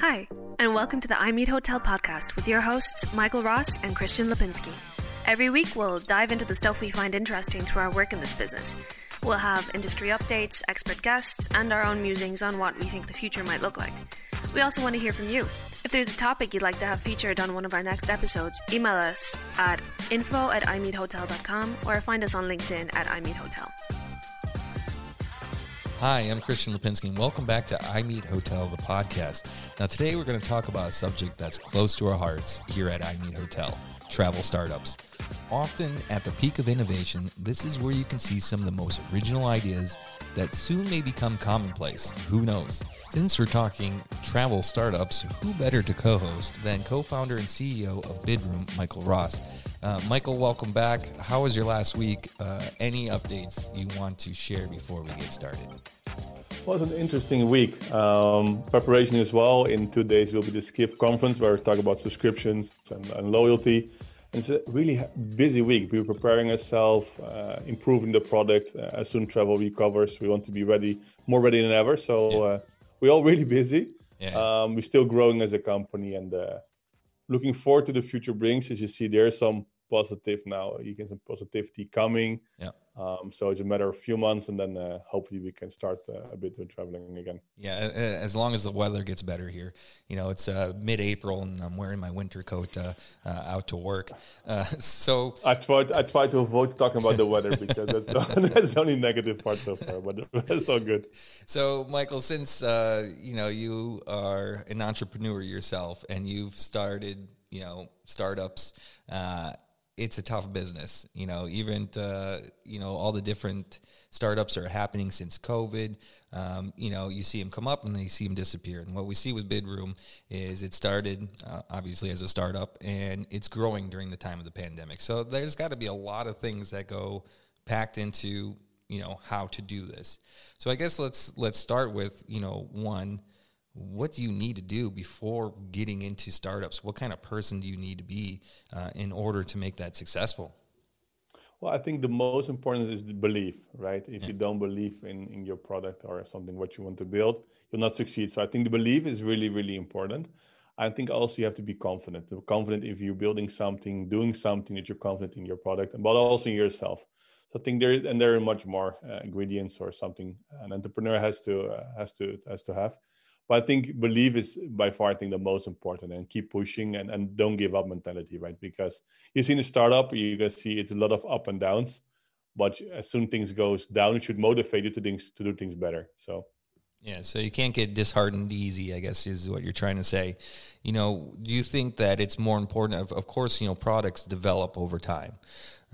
Hi, and welcome to the I Meet Hotel podcast with your hosts, Michael Ros and Christian Lipinski. Every week, we'll dive into the stuff we find interesting through our work in this business. We'll have industry updates, expert guests, and our own musings on what we think the future might look like. We also want to hear from you. If there's a topic you'd like to have featured on one of our next episodes, email us at info at imeethotel.com or find us on LinkedIn at imeethotel. Hi, I'm Christian Lipinski, and welcome back to I Meet Hotel, the podcast. Now, today we're going to talk about a subject that's close to our hearts here at I Meet Hotel travel startups. Often at the peak of innovation, this is where you can see some of the most original ideas that soon may become commonplace. Who knows? Since we're talking travel startups, who better to co host than co founder and CEO of Bidroom, Michael Ros? Uh, Michael, welcome back. How was your last week? Uh, any updates you want to share before we get started? It was an interesting week. Um, preparation as well. In two days, will be the Skift conference where we talk about subscriptions and, and loyalty. And it's a really busy week. We're preparing ourselves, uh, improving the product. Uh, as soon travel recovers, we want to be ready, more ready than ever. So yeah. uh, we're all really busy. Yeah. Um, we're still growing as a company and uh, looking forward to the future brings. As you see, there are some positive now. You get some positivity coming. Yeah. Um, so it's a matter of a few months, and then uh, hopefully we can start uh, a bit of traveling again. Yeah, as long as the weather gets better here. You know, it's uh, mid-April, and I'm wearing my winter coat uh, uh, out to work. Uh, so I tried. I try to avoid talking about the weather because that's the, that's the only negative part so far, but that's all good. So, Michael, since you know you are an entrepreneur yourself, and you've started, you know, startups it's a tough business. You know, even uh, you know all the different startups are happening since COVID. Um, you know, you see them come up and then you see them disappear. And what we see with Bidroom is it started uh, obviously as a startup and it's growing during the time of the pandemic. So there's got to be a lot of things that go packed into you know how to do this. So I guess let's let's start with you know one what do you need to do before getting into startups? What kind of person do you need to be uh, in order to make that successful? Well, I think the most important is the belief, right? If yeah. you don't believe in, in your product or something what you want to build, you'll not succeed. So I think the belief is really, really important. I think also you have to be confident. Confident if you're building something, doing something that you're confident in your product, but also in yourself. So I think there and there are much more uh, ingredients or something an entrepreneur has to uh, has to has to have but I think belief is by far I think the most important and keep pushing and, and don't give up mentality, right? Because you see in a startup, you can see it's a lot of up and downs, but as soon things goes down, it should motivate you to things to do things better. So yeah, so you can't get disheartened easy, I guess is what you're trying to say. You know, do you think that it's more important of, of course, you know, products develop over time.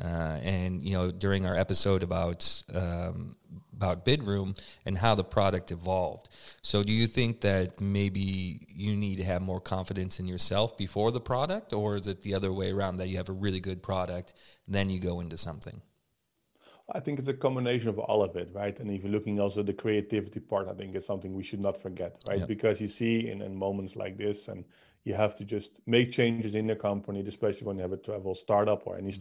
Uh, and you know during our episode about um, about Bidroom and how the product evolved. So, do you think that maybe you need to have more confidence in yourself before the product, or is it the other way around that you have a really good product, then you go into something? I think it's a combination of all of it, right? And if you're looking also the creativity part, I think it's something we should not forget, right? Yep. Because you see in, in moments like this, and you have to just make changes in the company, especially when you have a travel startup or any mm-hmm.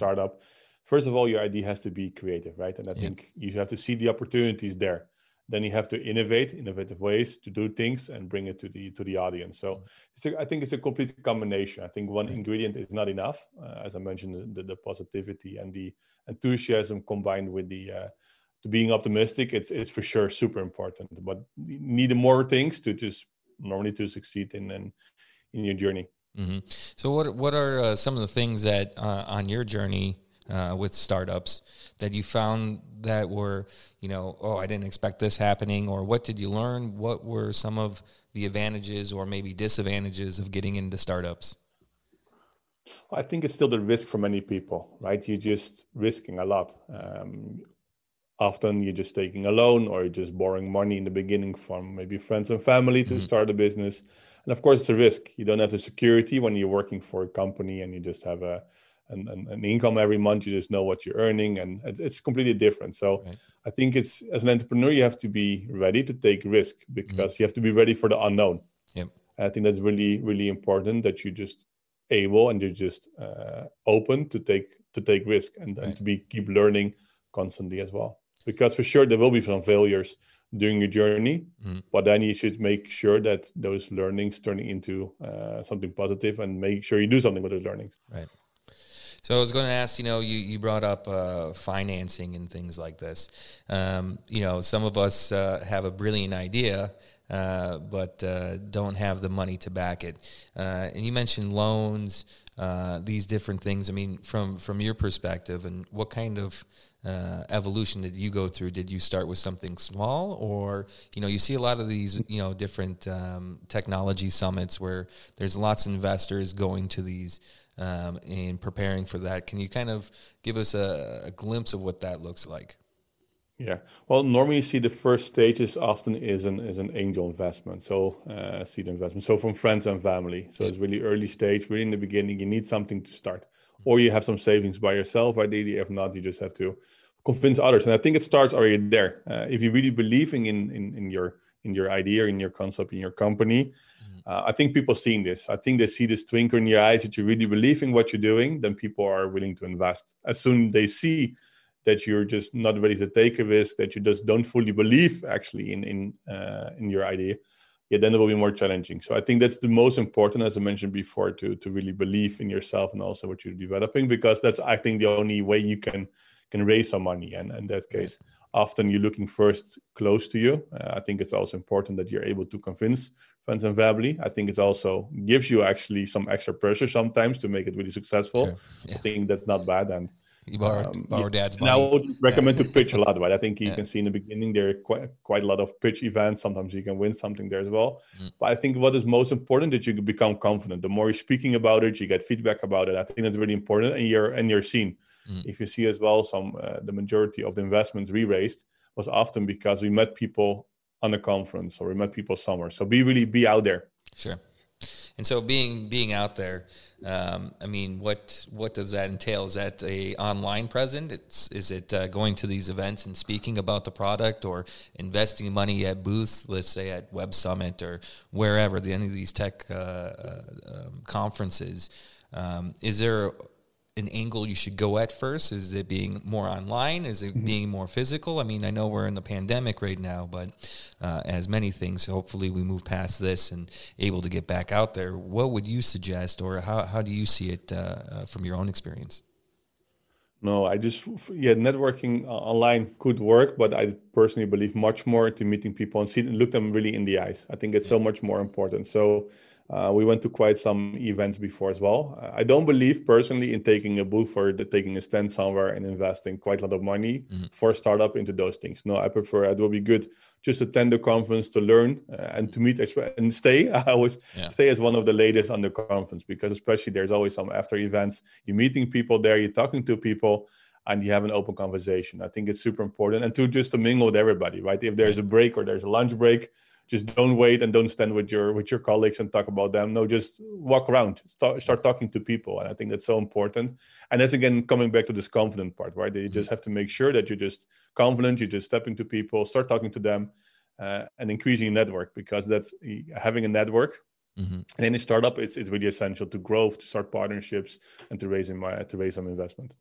First of all, your idea has to be creative, right? And I yeah. think you have to see the opportunities there. Then you have to innovate, innovative ways to do things and bring it to the to the audience. So a, I think it's a complete combination. I think one ingredient is not enough, uh, as I mentioned, the, the, positivity and the enthusiasm combined with the uh, to being optimistic. It's it's for sure super important. But you need more things to just normally to succeed in in, in your journey. Mm-hmm. So what what are uh, some of the things that uh, on your journey uh, with startups that you found that were, you know, oh, I didn't expect this happening, or what did you learn? What were some of the advantages or maybe disadvantages of getting into startups? I think it's still the risk for many people, right? You're just risking a lot. Um, often you're just taking a loan or you're just borrowing money in the beginning from maybe friends and family to mm-hmm. start a business. And of course, it's a risk. You don't have the security when you're working for a company and you just have a an, an, an, income every month. You just know what you're earning, and it's, it's completely different. So right. I think it's as an entrepreneur, you have to be ready to take risk because mm-hmm. you have to be ready for the unknown. Yep. I think that's really really important that you're just able and you're just uh, open to take to take risk and, right. and to be keep learning constantly as well. Because for sure there will be some failures during your journey, mm-hmm. but then you should make sure that those learnings turn into uh, something positive and make sure you do something with those learnings. Right. So I was going to ask, you know, you, you brought up uh, financing and things like this. Um, you know, some of us uh, have a brilliant idea, uh, but uh, don't have the money to back it. Uh, and you mentioned loans, uh, these different things. I mean, from from your perspective, and what kind of evolution did you go through? Did you start with something small, or you know, you see a lot of these, you know, different um, technology summits where there's lots of investors going to these um, in preparing for that. Can you kind of give us a, a glimpse of what that looks like? Yeah. Well, normally you see the first stages often is an is an angel investment, so uh, seed investment. So from friends and family. So yeah. it's really early stage, really in the beginning. You need something to start, or you have some savings by yourself. Ideally, if not, you just have to convince others. And I think it starts already there. Uh, if you're really believing in in in your in your idea, in your concept, in your company, uh, I think people seeing this. I think they see this twinkle in your eyes that you really believe in what you're doing. Then people are willing to invest. As soon they see that you're just not ready to take a risk, that you just don't fully believe actually in in uh, in your idea, yeah, then it will be more challenging. So I think that's the most important, as I mentioned before, to to really believe in yourself and also what you're developing, because that's I think the only way you can can raise some money. And in that case, often you're looking first close to you. Uh, I think it's also important that you're able to convince friends and family. I think it also gives you actually some extra pressure sometimes to make it really successful. Sure. Yeah. I think that's not bad. And you borrow, um, borrow dad's money. I would recommend yeah. to pitch a lot, right? I think you yeah. can see in the beginning there are quite, quite a lot of pitch events. Sometimes you can win something there as well. Mm. But I think what is most important that you become confident. The more you're speaking about it, you get feedback about it. I think that's really important, and you're and you're seen. Mm. If you see as well, some uh, the majority of the investments we raised was often because we met people on a conference or we met people somewhere. So be really be out there. Sure. And so being being out there, um, I mean, what what does that entail? Is that a online present? It's is it uh, going to these events and speaking about the product, or investing money at booths, let's say at Web Summit or wherever the any of these tech uh, uh, um, conferences? Um, is there an angle you should go at first? Is it being more online? Is it mm-hmm. being more physical? I mean, I know we're in the pandemic right now, but uh, as many things, hopefully we move past this and able to get back out there. What would you suggest, or how, how do you see it uh, uh, from your own experience? No, I just yeah, networking online could work, but I personally believe much more to meeting people and see look them really in the eyes. I think it's so much more important. So uh, we went to quite some events before as well. I don't believe personally in taking a booth or taking a stand somewhere and investing quite a lot of money mm-hmm. for a startup into those things. No, I prefer it will be good just attend the conference to learn uh, and to meet and stay. I always yeah. stay as one of the latest on the conference because especially there's always some after events. You're meeting people there, you're talking to people, and you have an open conversation. I think it's super important and to just to mingle with everybody, right? If there's a break or there's a lunch break, just don't wait and don't stand with your with your colleagues and talk about them. No just walk around start, start talking to people. And i think that's so important. And that's again coming back to this confident part right? You just have to make sure that you're just confident you just step into people start talking to them uh, and increasing your network because that's having a network mm-hmm. and any startup is, is really essential to grow to start partnerships and to raise in my, to raise some investment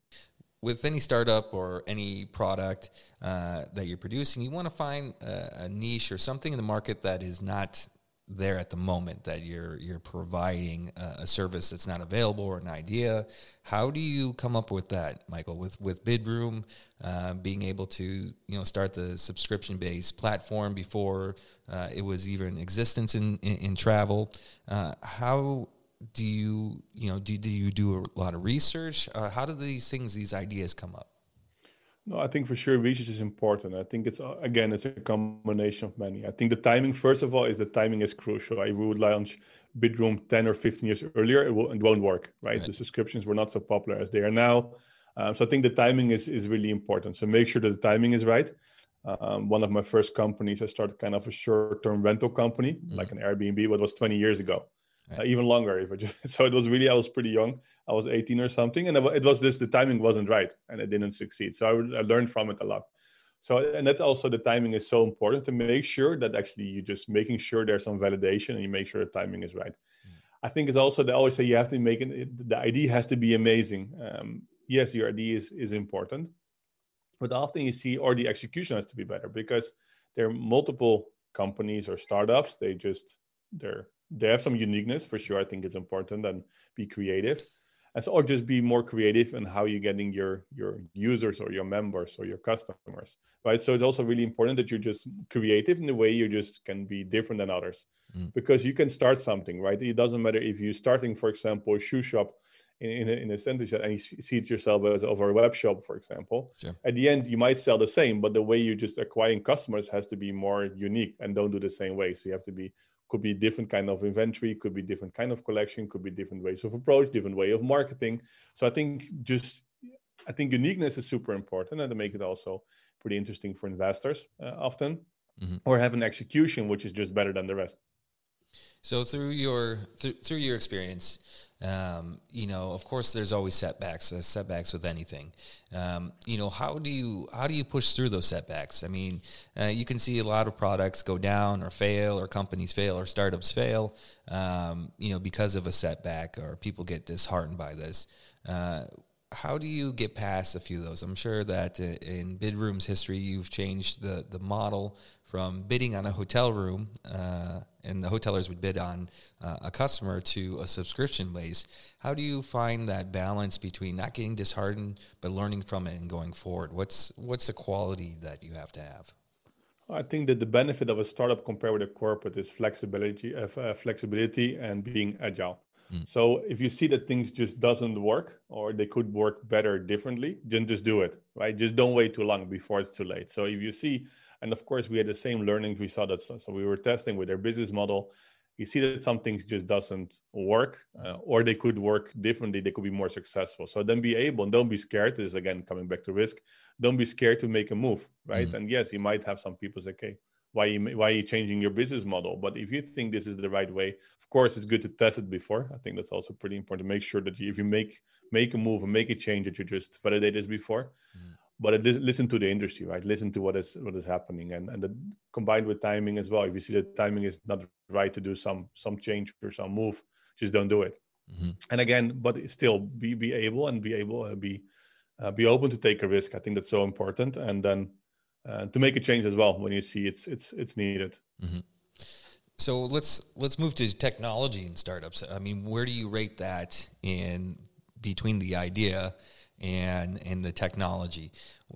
with any startup or any product uh, that you're producing, you want to find a, a, niche or something in the market that is not there at the moment that you're you're providing a, a, service that's not available or an idea. How do you come up with that, Michael? With with Bidroom, uh, being able to you know start the subscription based platform before uh, it was even existence in in, in travel. Uh, how do you you know do, do you do a lot of research? Uh, how do these things these ideas come up? No i think for sure research is important. I think it's uh, again it's a combination of many. I think the timing first of all is the timing is crucial. I would launch bidroom 10 or 15 years earlier it, will, it won't work right? right? the subscriptions were not so popular as they are now. Um, so i think the timing is is really important. So make sure that the timing is right. Um, one of my first companies i started kind of a short-term rental company mm-hmm. like an airbnb but it was 20 years ago uh, even longer if I just so it was really I was pretty young I was 18 or something and it was this the timing wasn't right and it didn't succeed so I, I learned from it a lot so and that's also the timing is so important to make sure that actually you just making sure there's some validation and you make sure the timing is right mm. I think it's also they always say you have to make it the idea has to be amazing um, yes your idea is is important but often you see or the execution has to be better because there are multiple companies or startups. They just they're they have some uniqueness for sure. I think it's important and be creative and so, or just be more creative in how you're getting your your users or your members or your customers right so it's also really important that you're just creative in the way you just can be different than others mm. because you can start something right it doesn't matter if you're starting for example a shoe shop in, in, a, in a sentence and you see it yourself as over a web shop for example sure. at the end you might sell the same but the way you're just acquiring customers has to be more unique and don't do the same way so you have to be could be different kind of inventory could be different kind of collection could be different ways of approach different way of marketing. So i think just i think uniqueness is super important and to make it also pretty interesting for investors uh, often. Mm-hmm. or have an execution which is just better than the rest. So through your th- through your experience, um, you know, of course, there's always setbacks. Uh, setbacks with anything. Um, you know, how do you how do you push through those setbacks? I mean, uh, you can see a lot of products go down or fail, or companies fail, or startups fail. Um, you know, because of a setback, or people get disheartened by this. Uh, how do you get past a few of those? I'm sure that in Bidroom's history, you've changed the the model from bidding on a hotel room, uh, and the hotelers would bid on uh, a customer to a subscription base. How do you find that balance between not getting disheartened but learning from it and going forward? What's what's the quality that you have to have? I think that the benefit of a startup compared with a corporate is flexibility, uh, uh flexibility and being agile. Mm. So if you see that things just doesn't work or they could work better differently, then just do it, right? Just don't wait too long before it's too late. So if you see and of course, we had the same learnings. We saw that. So, so we were testing with their business model. You see that some things just doesn't work, uh, or they could work differently. They could be more successful. So then be able and don't be scared. This is again coming back to risk. Don't be scared to make a move, right? Mm-hmm. And yes, you might have some people say, "Okay, why you, why are you changing your business model?" But if you think this is the right way, of course, it's good to test it before. I think that's also pretty important to make sure that you, if you make make a move and make a change, that you just validate this before. Mm-hmm but listen to the industry, right? Listen to what is what is happening, and and the, combined with timing as well. If you see that timing is not right to do some some change or some move, just don't do it. Mm-hmm. And again, but still be be able and be able uh, be uh, be open to take a risk. I think that's so important, and then uh, to make a change as well when you see it's it's it's needed. Mm-hmm. So let's let's move to technology and startups. I mean, where do you rate that in between the idea? And and the technology.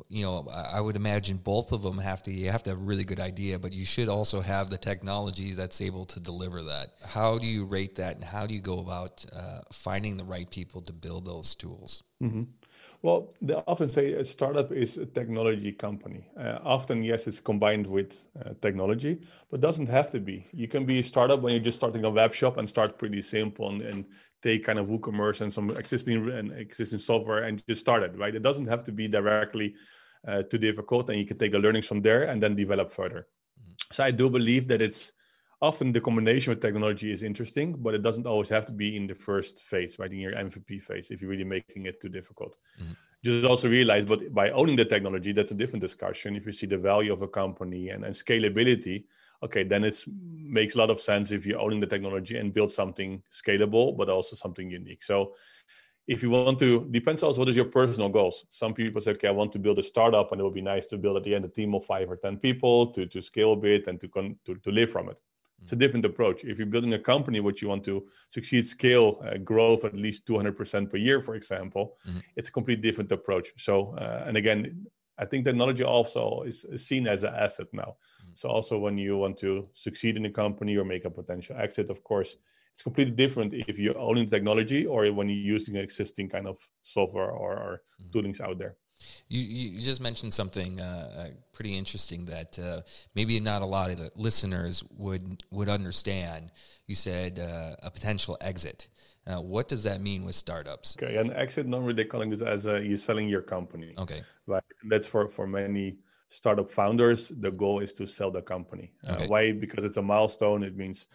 You know, I would imagine both of them have to you have to have a really good idea, but you should also have the technology that's able to deliver that. How do you rate that, and how do you go about uh, finding the right people to build those tools? Mm-hmm. Well, they often say a startup is a technology company. Uh, often, yes, it's combined with uh, technology, but doesn't have to be. You can be a startup when you're just starting a web shop and start pretty simple and, and take kind of WooCommerce and some existing and existing software and just start it. Right? It doesn't have to be directly uh, too difficult, and you can take the learnings from there and then develop further. Mm-hmm. So I do believe that it's often the combination with technology is interesting, but it doesn't always have to be in the first phase, right? In your MVP phase, if you're really making it too difficult. Mm-hmm. Just also realize, but by owning the technology, that's a different discussion. If you see the value of a company and, and scalability, okay, then it makes a lot of sense if you're owning the technology and build something scalable, but also something unique. So if you want to depends also what is your personal goals some people say okay i want to build a startup and it would be nice to build at the end a team of five or ten people to to scale a bit and to con- to, to live from it it's a different approach. If you're building a company, which you want to succeed, scale, uh, growth at least 200% per year, for example, mm-hmm. it's a completely different approach. So, uh, and again, I think technology also is, seen as an asset now. Mm-hmm. So, also when you want to succeed in a company or make a potential exit, of course, it's completely different if you're owning technology or when you're using existing kind of software or, or mm-hmm. toolings out there. You, you just mentioned something uh, uh, pretty interesting that uh, maybe not a lot of listeners would would understand. You said uh, a potential exit. Uh, what does that mean with startups? Okay, an exit normally they're calling this as a, you're selling your company. Okay, right. That's for for many startup founders. The goal is to sell the company. Uh, okay. why? Because it's a milestone. It means,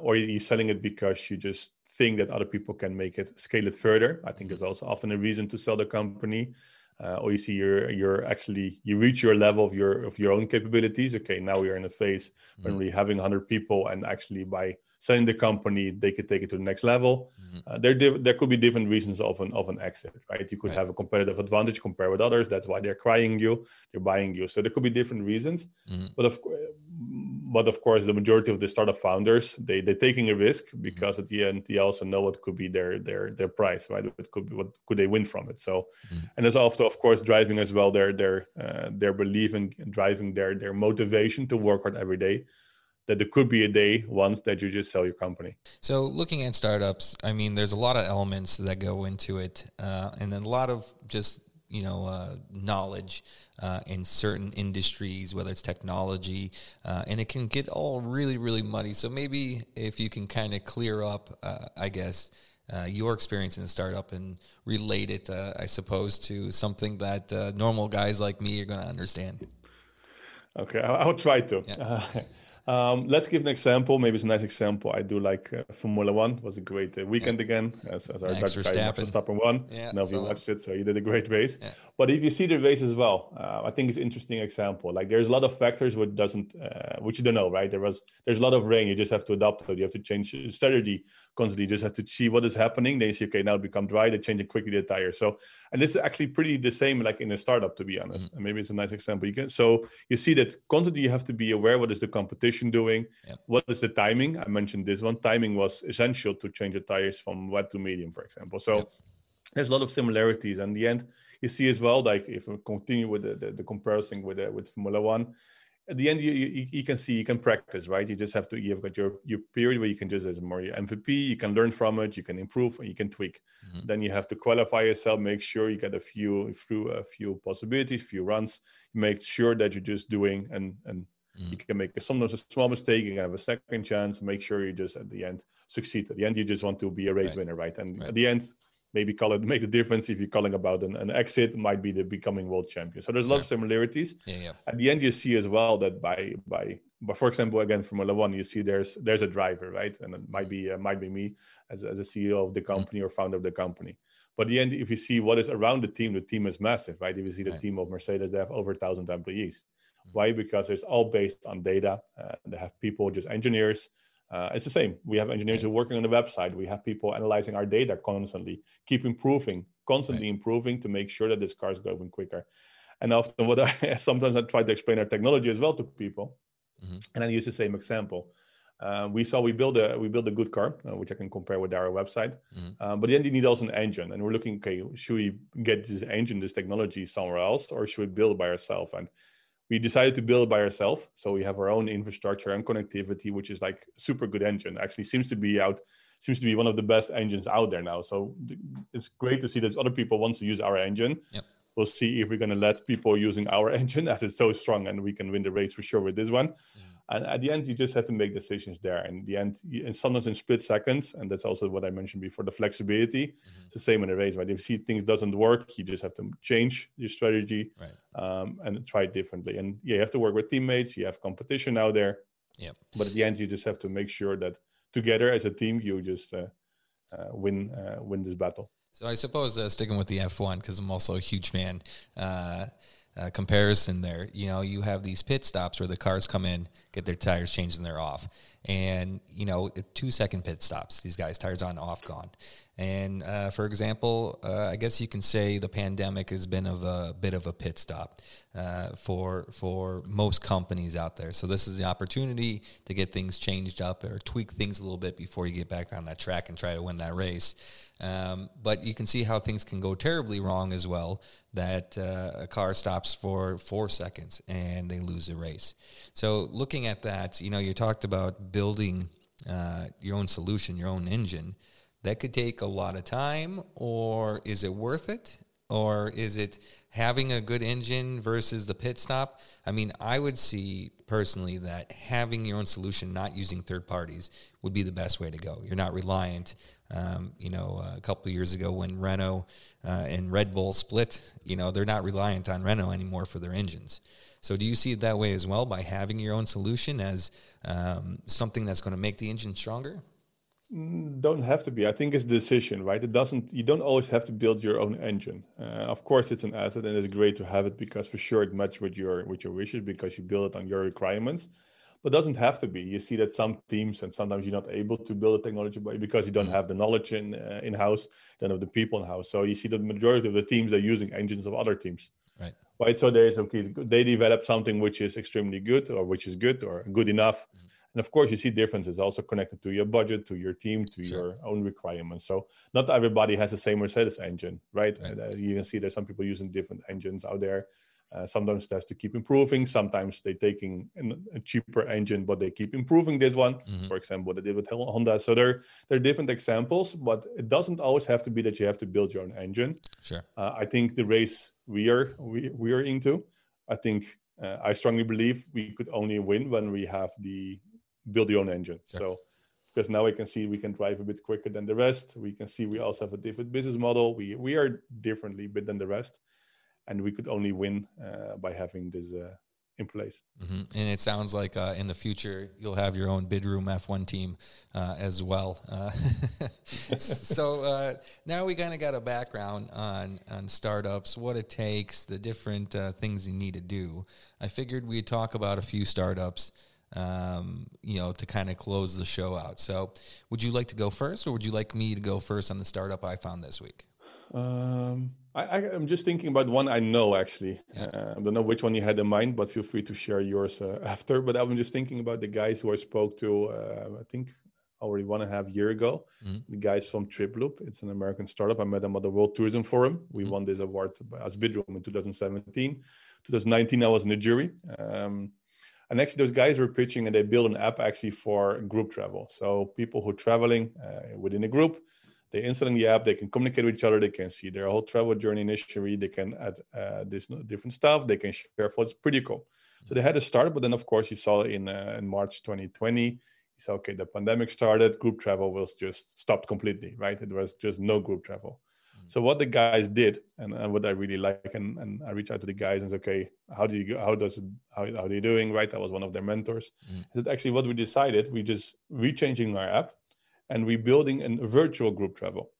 or you're selling it because you just think that other people can make it scale it further. I think is also often a reason to sell the company uh, or you see you're you're actually you reach your level of your of your own capabilities okay now we are in a phase mm-hmm. when we're having 100 people and actually by selling the company, they could take it to the next level. Mm-hmm. Uh, there, there could be different reasons of an of an exit, right? You could right. have a competitive advantage compared with others. That's why they're crying you, they're buying you. So there could be different reasons. Mm-hmm. But of but of course, the majority of the startup founders they they're taking a risk mm-hmm. because at the end they also know what could be their their their price, right? What could be, what could they win from it? So, mm-hmm. and there's also of course driving as well their their uh, their belief and driving their their motivation to work hard every day that there could be a day once that you just sell your company. So, looking at startups, I mean, there's a lot of elements that go into it, uh, and then a lot of just you know uh, knowledge uh, in certain industries, whether it's technology, uh, and it can get all really really muddy. So maybe if you can kind of clear up, uh, I guess. Uh, your experience in a startup and relate it, uh, I suppose, to something that normal guys like me are going to understand. Okay, I'll, I'll try to. Yeah. Um, let's give an example. Maybe it's a nice example. I do like uh, Formula One. It was a great uh, weekend yeah. again, as, as our Dutch guy Max Verstappen won. Yeah, now you watched it, so you did a great race. Yeah. But if you see the race as well, uh, I think it's an interesting example. Like there's a lot of factors which doesn't, uh, which you don't know, right? There was there's a lot of rain. You just have to adapt it. You have to change strategy constantly. You just have to see what is happening. Then you see, okay, now it become dry. They change it quickly the tire. So, and this is actually pretty the same like in a startup, to be honest. Mm-hmm. And maybe it's a nice example. You can so you see that constantly you have to be aware what is the competition doing, yep. what is the timing. I mentioned this one. Timing was essential to change the tires from wet to medium, for example. So. Yep. There's a lot of similarities, and the end you see as well, like if we continue with the, the, the comparison with uh, with Formula One, at the end you, you, you, can see you can practice right you just have to you've got your your period where you can just as more mvp you can learn from it you can improve and you can tweak mm-hmm. then you have to qualify yourself make sure you get a few through a few possibilities few runs make sure that you're just doing and and mm-hmm. you can make sometimes a small mistake you can have a second chance make sure you just at the end succeed at the end you just want to be a race right. winner right and right. at the end maybe call it make the difference if you're calling about an, an exit might be the becoming world champion so there's a lot of similarities yeah, yeah. at the end you see as well that by by but for example again from formula one you see there's there's a driver right and it might be uh, might be me as, as a ceo of the mm-hmm. company mm-hmm. or founder of the company but the end if you see what is around the team the team is massive right if you see the right. team of mercedes they have over a thousand employees mm-hmm. why because it's all based on data uh, they have people just engineers uh, it's the same. We have engineers who are working on the website. We have people analyzing our data constantly, keep improving, constantly right. improving to make sure that this car is going quicker. And often, what I sometimes I try to explain our technology as well to people, mm-hmm. and I use the same example. Uh, we saw we build a we build a good car, uh, which I can compare with our website. Mm-hmm. Um, but then you need also an engine, and we're looking, okay, should we get this engine, this technology somewhere else, or should we build it by ourselves? And we decided to build by ourselves. So we have our own infrastructure and connectivity, which is like super good engine. Actually, seems to be out, seems to be one of the best engines out there now. So it's great to see that other people want to use our engine. Yep. We'll see if we're going to let people using our engine as it's so strong, and we can win the race for sure with this one. Yeah and at the end you just have to make decisions there. And the end and sometimes in split seconds and that's also what i mentioned before the flexibility mm-hmm. it's the same in a race right? If you see things doesn't work you just have to change your strategy right. um, and try it differently. And yeah you have to work with teammates you have competition out there. Yeah but at the end you just have to make sure that together as a team you just uh, uh, win uh, win this battle. So i suppose uh, sticking with the f1 because i'm also a huge fan uh, comparison there. You know, you have these pit stops where the cars come in, get their tires changed, and they're off. And, you know, two second pit stops, these guys, tires on, off, gone. And uh, for example, uh, I guess you can say the pandemic has been of a bit of a pit stop uh, for for most companies out there. So this is the opportunity to get things changed up or tweak things a little bit before you get back on that track and try to win that race. Um, but you can see how things can go terribly wrong as well. That uh, a car stops for four seconds and they lose the race. So looking at that, you know, you talked about building uh, your own solution, your own engine that could take a lot of time or is it worth it or is it having a good engine versus the pit stop? I mean i would see personally that having your own solution not using third parties would be the best way to go. You're not reliant um, you know a couple years ago when renault uh, and red bull split you know they're not reliant on renault anymore for their engines. So do you see it that way as well by having your own solution as um, something that's going to make the engine stronger don't have to be. I think it's decision, right? It doesn't. You don't always have to build your own engine. Uh, of course, it's an asset, and it's great to have it because for sure it matches with your with your wishes because you build it on your requirements. but doesn't have to be. You see that some teams and sometimes you're not able to build a technology because you don't mm. have the knowledge in uh, in house, don't the people in house. So you see the majority of the teams are using engines of other teams. Right. Right. So there's okay, they develop something which is extremely good or which is good or good enough. Mm and of course you see differences also connected to your budget to your team to sure. your own requirements. So not everybody has the same mercedes engine right, right. Uh, you can see there's some people using different engines out there. Uh, sometimes that's to keep improving. Sometimes they're taking a cheaper engine but they keep improving this one. Mm-hmm. for example what they did with honda. So there, there are different examples but it doesn't always have to be that you have to build your own engine. Sure. Uh, i think the race we are we, we are into i think uh, I strongly believe we could only win when we have the build your own engine. Sure. So because now we can see we can drive a bit quicker than the rest. We can see we also have a different business model. We we are differently bit than the rest, and we could only win uh, by having this uh, in place. Mm-hmm. And it sounds like uh, in the future you'll have your own Bidroom F1 team uh, as well. Uh, so uh, now we kind of got a background on on startups, what it takes, the different uh, things you need to do. I figured we'd talk about a few startups um, you know, to kind of close the show out. So, would you like to go first, or would you like me to go first on the startup I found this week? Um, I, am just thinking about one I know actually. Yeah. Uh, I don't know which one you had in mind, but feel free to share yours uh, after. But I'm just thinking about the guys who I spoke to. Uh, I think already one and a half year ago. Mm-hmm. The guys from TripLoop. It's an American startup. I met them at the World Tourism Forum. We mm-hmm. won this award as Bidroom in 2017. 2019, I was in the jury. Um, and actually those guys were pitching and they built an app actually for group travel. So people who are traveling uh, within a group they installing the app they can communicate with each other they can see their whole travel journey initially they can add uh, this different stuff they can share photos. Pretty cool. So they had a start but then of course you saw in, uh, in march 2020 you saw okay the pandemic started group travel was just stopped completely right? It was just no group travel so what the guys did, and, and what I really like, and, and I reach out to the guys and say, okay, how do you how does it, how, how are you doing? Right, I was one of their mentors. Mm. That actually what we decided, we just rechanging our app, and rebuilding a virtual group travel.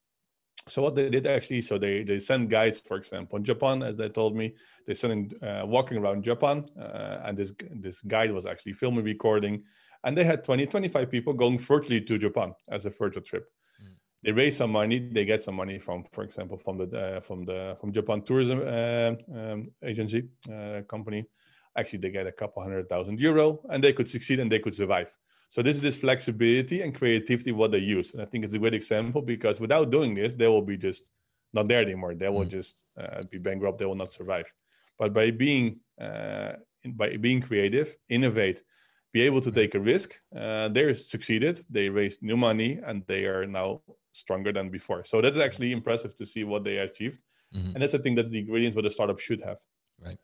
So what they did actually, so they they send guides, for example, in Japan, as they told me, they sent uh, walking around Japan, uh, and this this guide was actually filming, recording, and they had 20, 25 people going virtually to Japan as a virtual trip they raise some money they get some money from for example from the uh, from the from japan tourism uh, um, agency uh, company. Actually they get a couple hundred thousand euro and they could succeed and they could survive. So this is this flexibility and creativity what they use. And i think it's a great example because without doing this they will be just not there anymore. They will mm. just uh, be bankrupt. They will not survive. But by being uh, by being creative innovate be able to take a risk. Uh, they succeeded. They raised new money, and they are now stronger than before. So that's actually impressive to see what they achieved. Mm-hmm. And that's I think that's the ingredients what a startup should have. Right.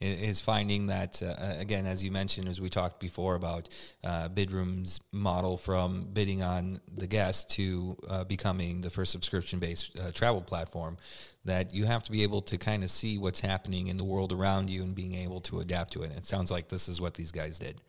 Is finding that uh, again, as you mentioned, as we talked before about uh, Bidroom's model from bidding on the guest to uh, becoming the first subscription-based uh, travel platform, that you have to be able to kind of see what's happening in the world around you and being able to adapt to it. And it sounds like this is what these guys did.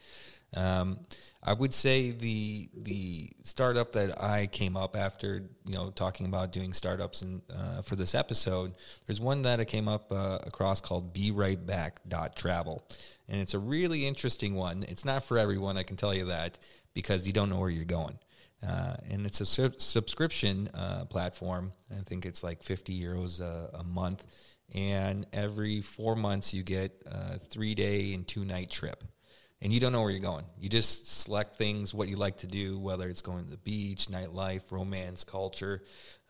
Um, I would say the the startup that I came up after, you know, talking about doing startups and uh, for this episode, there's one that I came up uh, across called Be Right Back Travel, and it's a really interesting one. It's not for everyone, I can tell you that, because you don't know where you're going. Uh, and it's a su- subscription uh, platform. I think it's like 50 euros a, a month, and every four months you get a three day and two night trip and you don't know where you're going. You just select things, what you like to do, whether it's going to the beach, nightlife, romance, culture,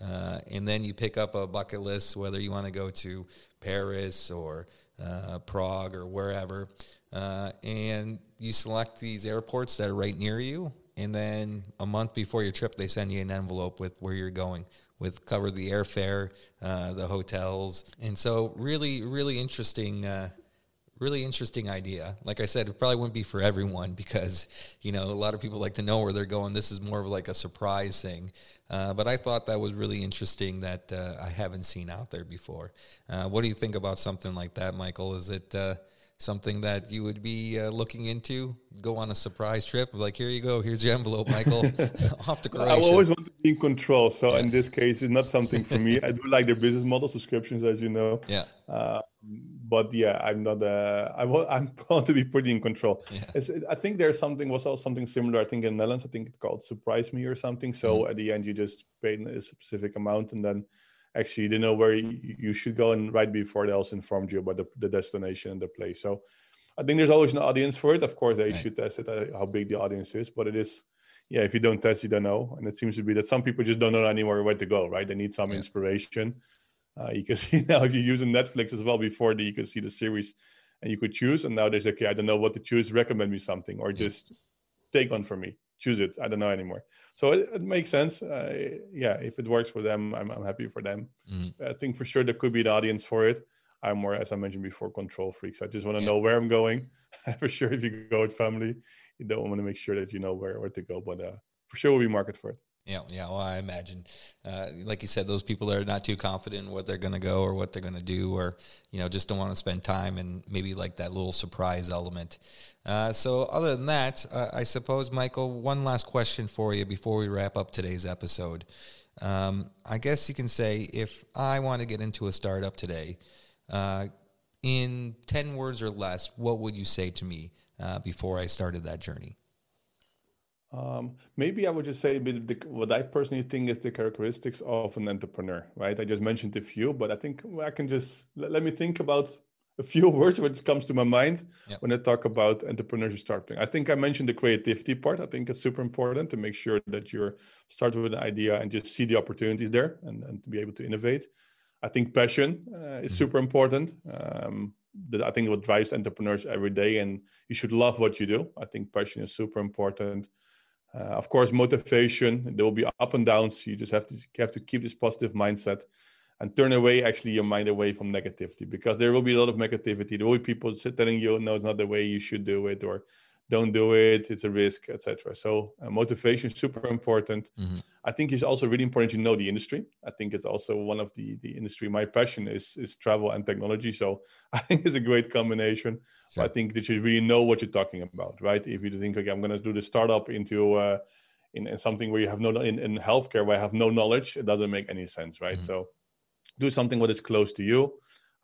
uh, and then you pick up a bucket list, whether you want to go to Paris or uh, Prague or wherever, uh, and you select these airports that are right near you. And then a month before your trip, they send you an envelope with where you're going, with cover the airfare, uh, the hotels, and so really, really interesting uh, really interesting idea. Like I said, it probably wouldn't be for everyone because you know a lot of people like to know where they're going. This is more of like a surprise thing. Uh, but I thought that was really interesting that uh, I haven't seen out there before. Uh, what do you think about something like that, Michael? Is it uh, something that you would be uh, looking into? Go on a surprise trip, like here you go, here's your envelope, Michael, off to Croatia. I always want to be in control, so yeah. in this case, it's not something for me. I do like their business model subscriptions, as you know. Yeah. But yeah, I'm not. Uh, I want. I'm want to be pretty in control. Yeah. I think there's something was also something similar. I think in Netherlands, I think it's called surprise me or something. So mm-hmm. at the end, you just pay a specific amount, and then actually you didn't know where you, you should go, and right before they also informed you about the, the destination and the place. So I think there's always an audience for it. Of course, they right. should test it uh, how big the audience is, but it is. Yeah, if you don't test, you don't know, and it seems to be that some people just don't know anywhere where to go. Right? They need some yeah. inspiration uh, you can see now if you're using Netflix as well. Before that, you could see the series and you could choose. And now there's okay, I don't know what to choose. Recommend me something or just take one for me. Choose it. I don't know anymore. So it, it makes sense. Uh, yeah, if it works for them, I'm, I'm happy for them. Mm-hmm. I think for sure there could be an audience for it. I'm more, as I mentioned before, control freaks. I just want to yeah. know where I'm going. for sure, if you go with family, you don't want to make sure that you know where, where to go. But uh, for sure, we'll be market for it. Yeah, yeah. Well, I imagine, uh, like you said, those people that are not too confident in what they're going to go or what they're going to do, or you know, just don't want to spend time and maybe like that little surprise element. Uh, so, other than that, uh, I suppose, Michael, one last question for you before we wrap up today's episode. Um, I guess you can say if I want to get into a startup today, uh, in ten words or less, what would you say to me uh, before I started that journey? Um, maybe I would just say the, what I personally think is the characteristics of an entrepreneur, right? I just mentioned a few, but I think I can just let, let me think about a few words which comes to my mind yep. when I talk about entrepreneurship starting. I think I mentioned the creativity part. I think it's super important to make sure that you're starting with an idea and just see the opportunities there and, and to be able to innovate. I think passion uh, is mm-hmm. super important. Um, that I think what drives entrepreneurs every day, and you should love what you do. I think passion is super important. Uh, of course, motivation. There will be up and downs. You just have to have to keep this positive mindset and turn away actually your mind away from negativity because there will be a lot of negativity. There will be people telling you, no, it's not the way you should do it, or don't do it it's a risk etc so uh, motivation is super important. Mm-hmm. i think it's also really important to know the industry. I think it's also one of the the industry my passion is is travel and technology. So i think it's a great combination. Sure. i think that you really know what you're talking about right? If you think okay i'm going to do the startup into uh, in, in, something where you have no in, in healthcare where i have no knowledge it doesn't make any sense right? Mm-hmm. so do something what is close to you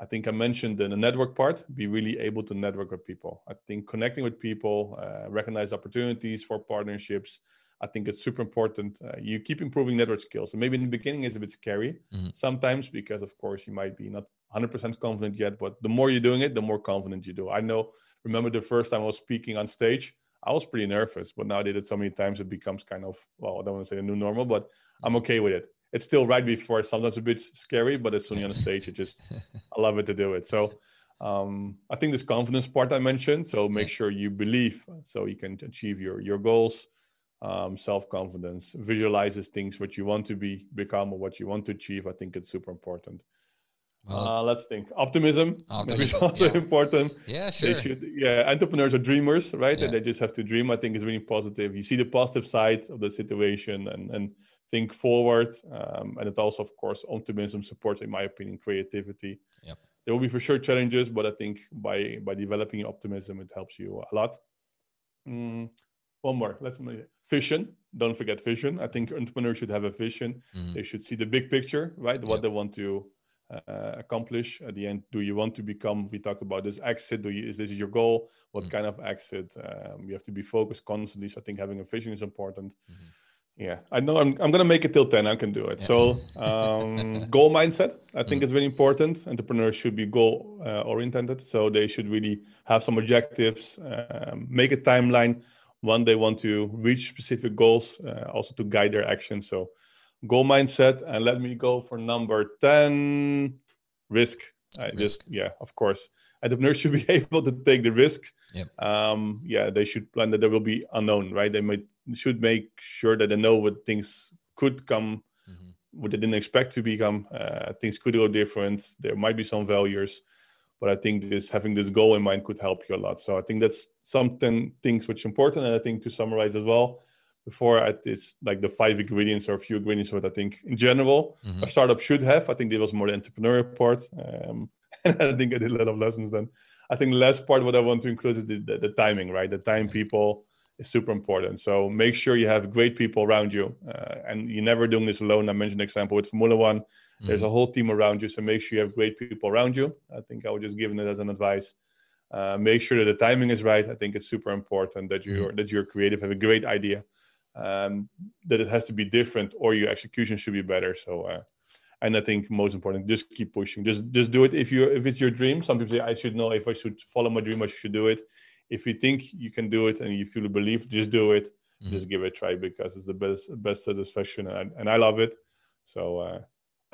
I think I mentioned in the network part, be really able to network with people. I think connecting with people, uh, recognize opportunities for partnerships. I think it's super important. Uh, you keep improving network skills. And maybe in the beginning is a bit scary mm-hmm. sometimes because, of course, you might be not 100% confident yet. But the more you're doing it, the more confident you do. I know, remember the first time I was speaking on stage, I was pretty nervous. But now I did it so many times, it becomes kind of, well, I don't want to say a new normal, but I'm okay with it it's still right before sometimes a bit scary, but as soon as on the stage, it just I love it to do it. So um, I think this confidence part I mentioned. So make sure you believe so you can achieve your your goals. Um, self confidence visualizes things what you want to be become or what you want to achieve. I think it's super important. Well, uh, let's think. Optimism, optimism is also yeah. important. Yeah, sure. They should, yeah, entrepreneurs are dreamers, right? Yeah. And they just have to dream. I think is really positive. You see the positive side of the situation, and and think forward. Um, and it also, of course, optimism supports, in my opinion, creativity. Yep. There will be for sure challenges, but I think by by developing optimism, it helps you a lot. Mm, one more. Let's vision. Don't forget vision. I think entrepreneurs should have a vision. Mm-hmm. They should see the big picture, right? Yep. What they want to uh, accomplish at the end. Do you want to become? We talked about this exit. Do you is this your goal? What mm-hmm. kind of exit? Um, you have to be focused constantly. So I think having a vision is important. Mm-hmm yeah. I know i'm, I'm gonna make it till 10 i can do it. Yeah. so um, goal mindset i think mm. is very important. Entrepreneurs should be goal uh, oriented so they should really have some objectives um, make a timeline when they want to reach specific goals uh, also to guide their actions. So goal mindset and let me go for number 10 risk i risk. just yeah of course entrepreneurs should be able to take the risk yep. um, yeah they should plan that there will be unknown right they might should make sure that they know what things could come, mm-hmm. what they didn't expect to become. Uh, things could go different. There might be some failures, but I think this having this goal in mind could help you a lot. So I think that's something things which important. And I think to summarize as well, before at this like the five ingredients or a few ingredients what I think in general mm-hmm. a startup should have. I think it was more the entrepreneurial part. Um, and I think I did a lot of lessons then. I think the last part what I want to include is the, the, the timing, right? The time people is super important. So make sure you have great people around you, uh, and you're never doing this alone. I mentioned example with Formula One. Mm-hmm. There's a whole team around you, so make sure you have great people around you. I think I would just give it as an advice. Uh, make sure that the timing is right. I think it's super important that you're mm-hmm. that you're creative, have a great idea, um, that it has to be different, or your execution should be better. So. Uh, and I think most important, just keep pushing. Just just do it if you if it's your dream. Some people say I should know if I should follow my dream, I should do it if you think you can do it and you feel a belief, just do it. Mm-hmm. Just give it a try because it's the best best satisfaction and, and I love it. So uh,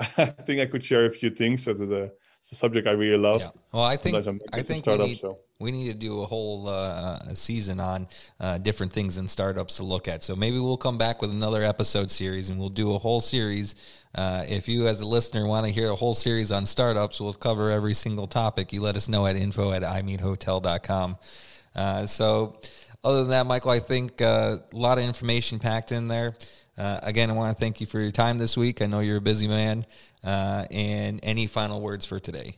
I think I could share a few things. So it's a, it's a subject I really love. Yeah. Well, I think I think we need, so. we need to do a whole uh, season on uh, different things in startups to look at. So maybe we'll come back with another episode series and we'll do a whole series. Uh, if you, as a listener, want to hear a whole series on startups, we'll cover every single topic. You let us know at info at imeethotel.com. Uh, so, other than that, Michael, I think uh, a lot of information packed in there. Uh, again, I want to thank you for your time this week. I know you're a busy man. Uh, and any final words for today?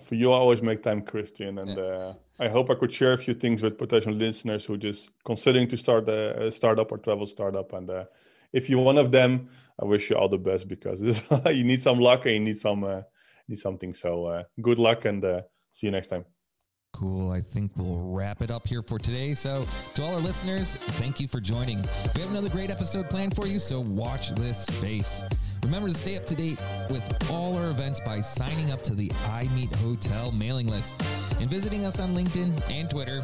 for you, I always make time, Christian, and yeah. Uh, I hope I could share a few things with potential listeners who just considering to start a, startup or travel startup. And uh, if you're one of them, I wish you all the best because this, you need some luck and you need some uh, need something. So good luck and see you next time. Cool. I think we'll wrap it up here for today. So, to all our listeners, thank you for joining. We have another great episode planned for you, so watch this space. Remember to stay up to date with all our events by signing up to the iMeet Hotel mailing list and visiting us on LinkedIn and Twitter.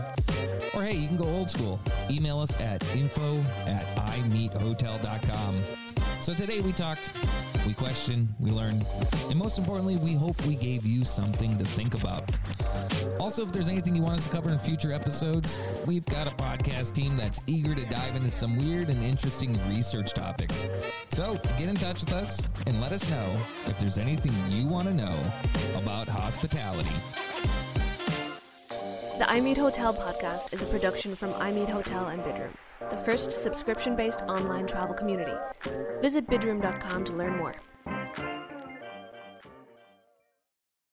Or hey, you can go old school. Email us at info at imeethotel.com. So today we talked, we questioned, we learned, and most importantly, we hope we gave you something to think about. Also, if there's anything you want us to cover in future episodes, we've got a podcast team that's eager to dive into some weird and interesting research topics. So get in touch with us and let us know if there's anything you want to know about hospitality. The I iMeet Hotel podcast is a production from I iMeet Hotel and Bidroom the first subscription based online travel community. Visit bidroom.com to learn more.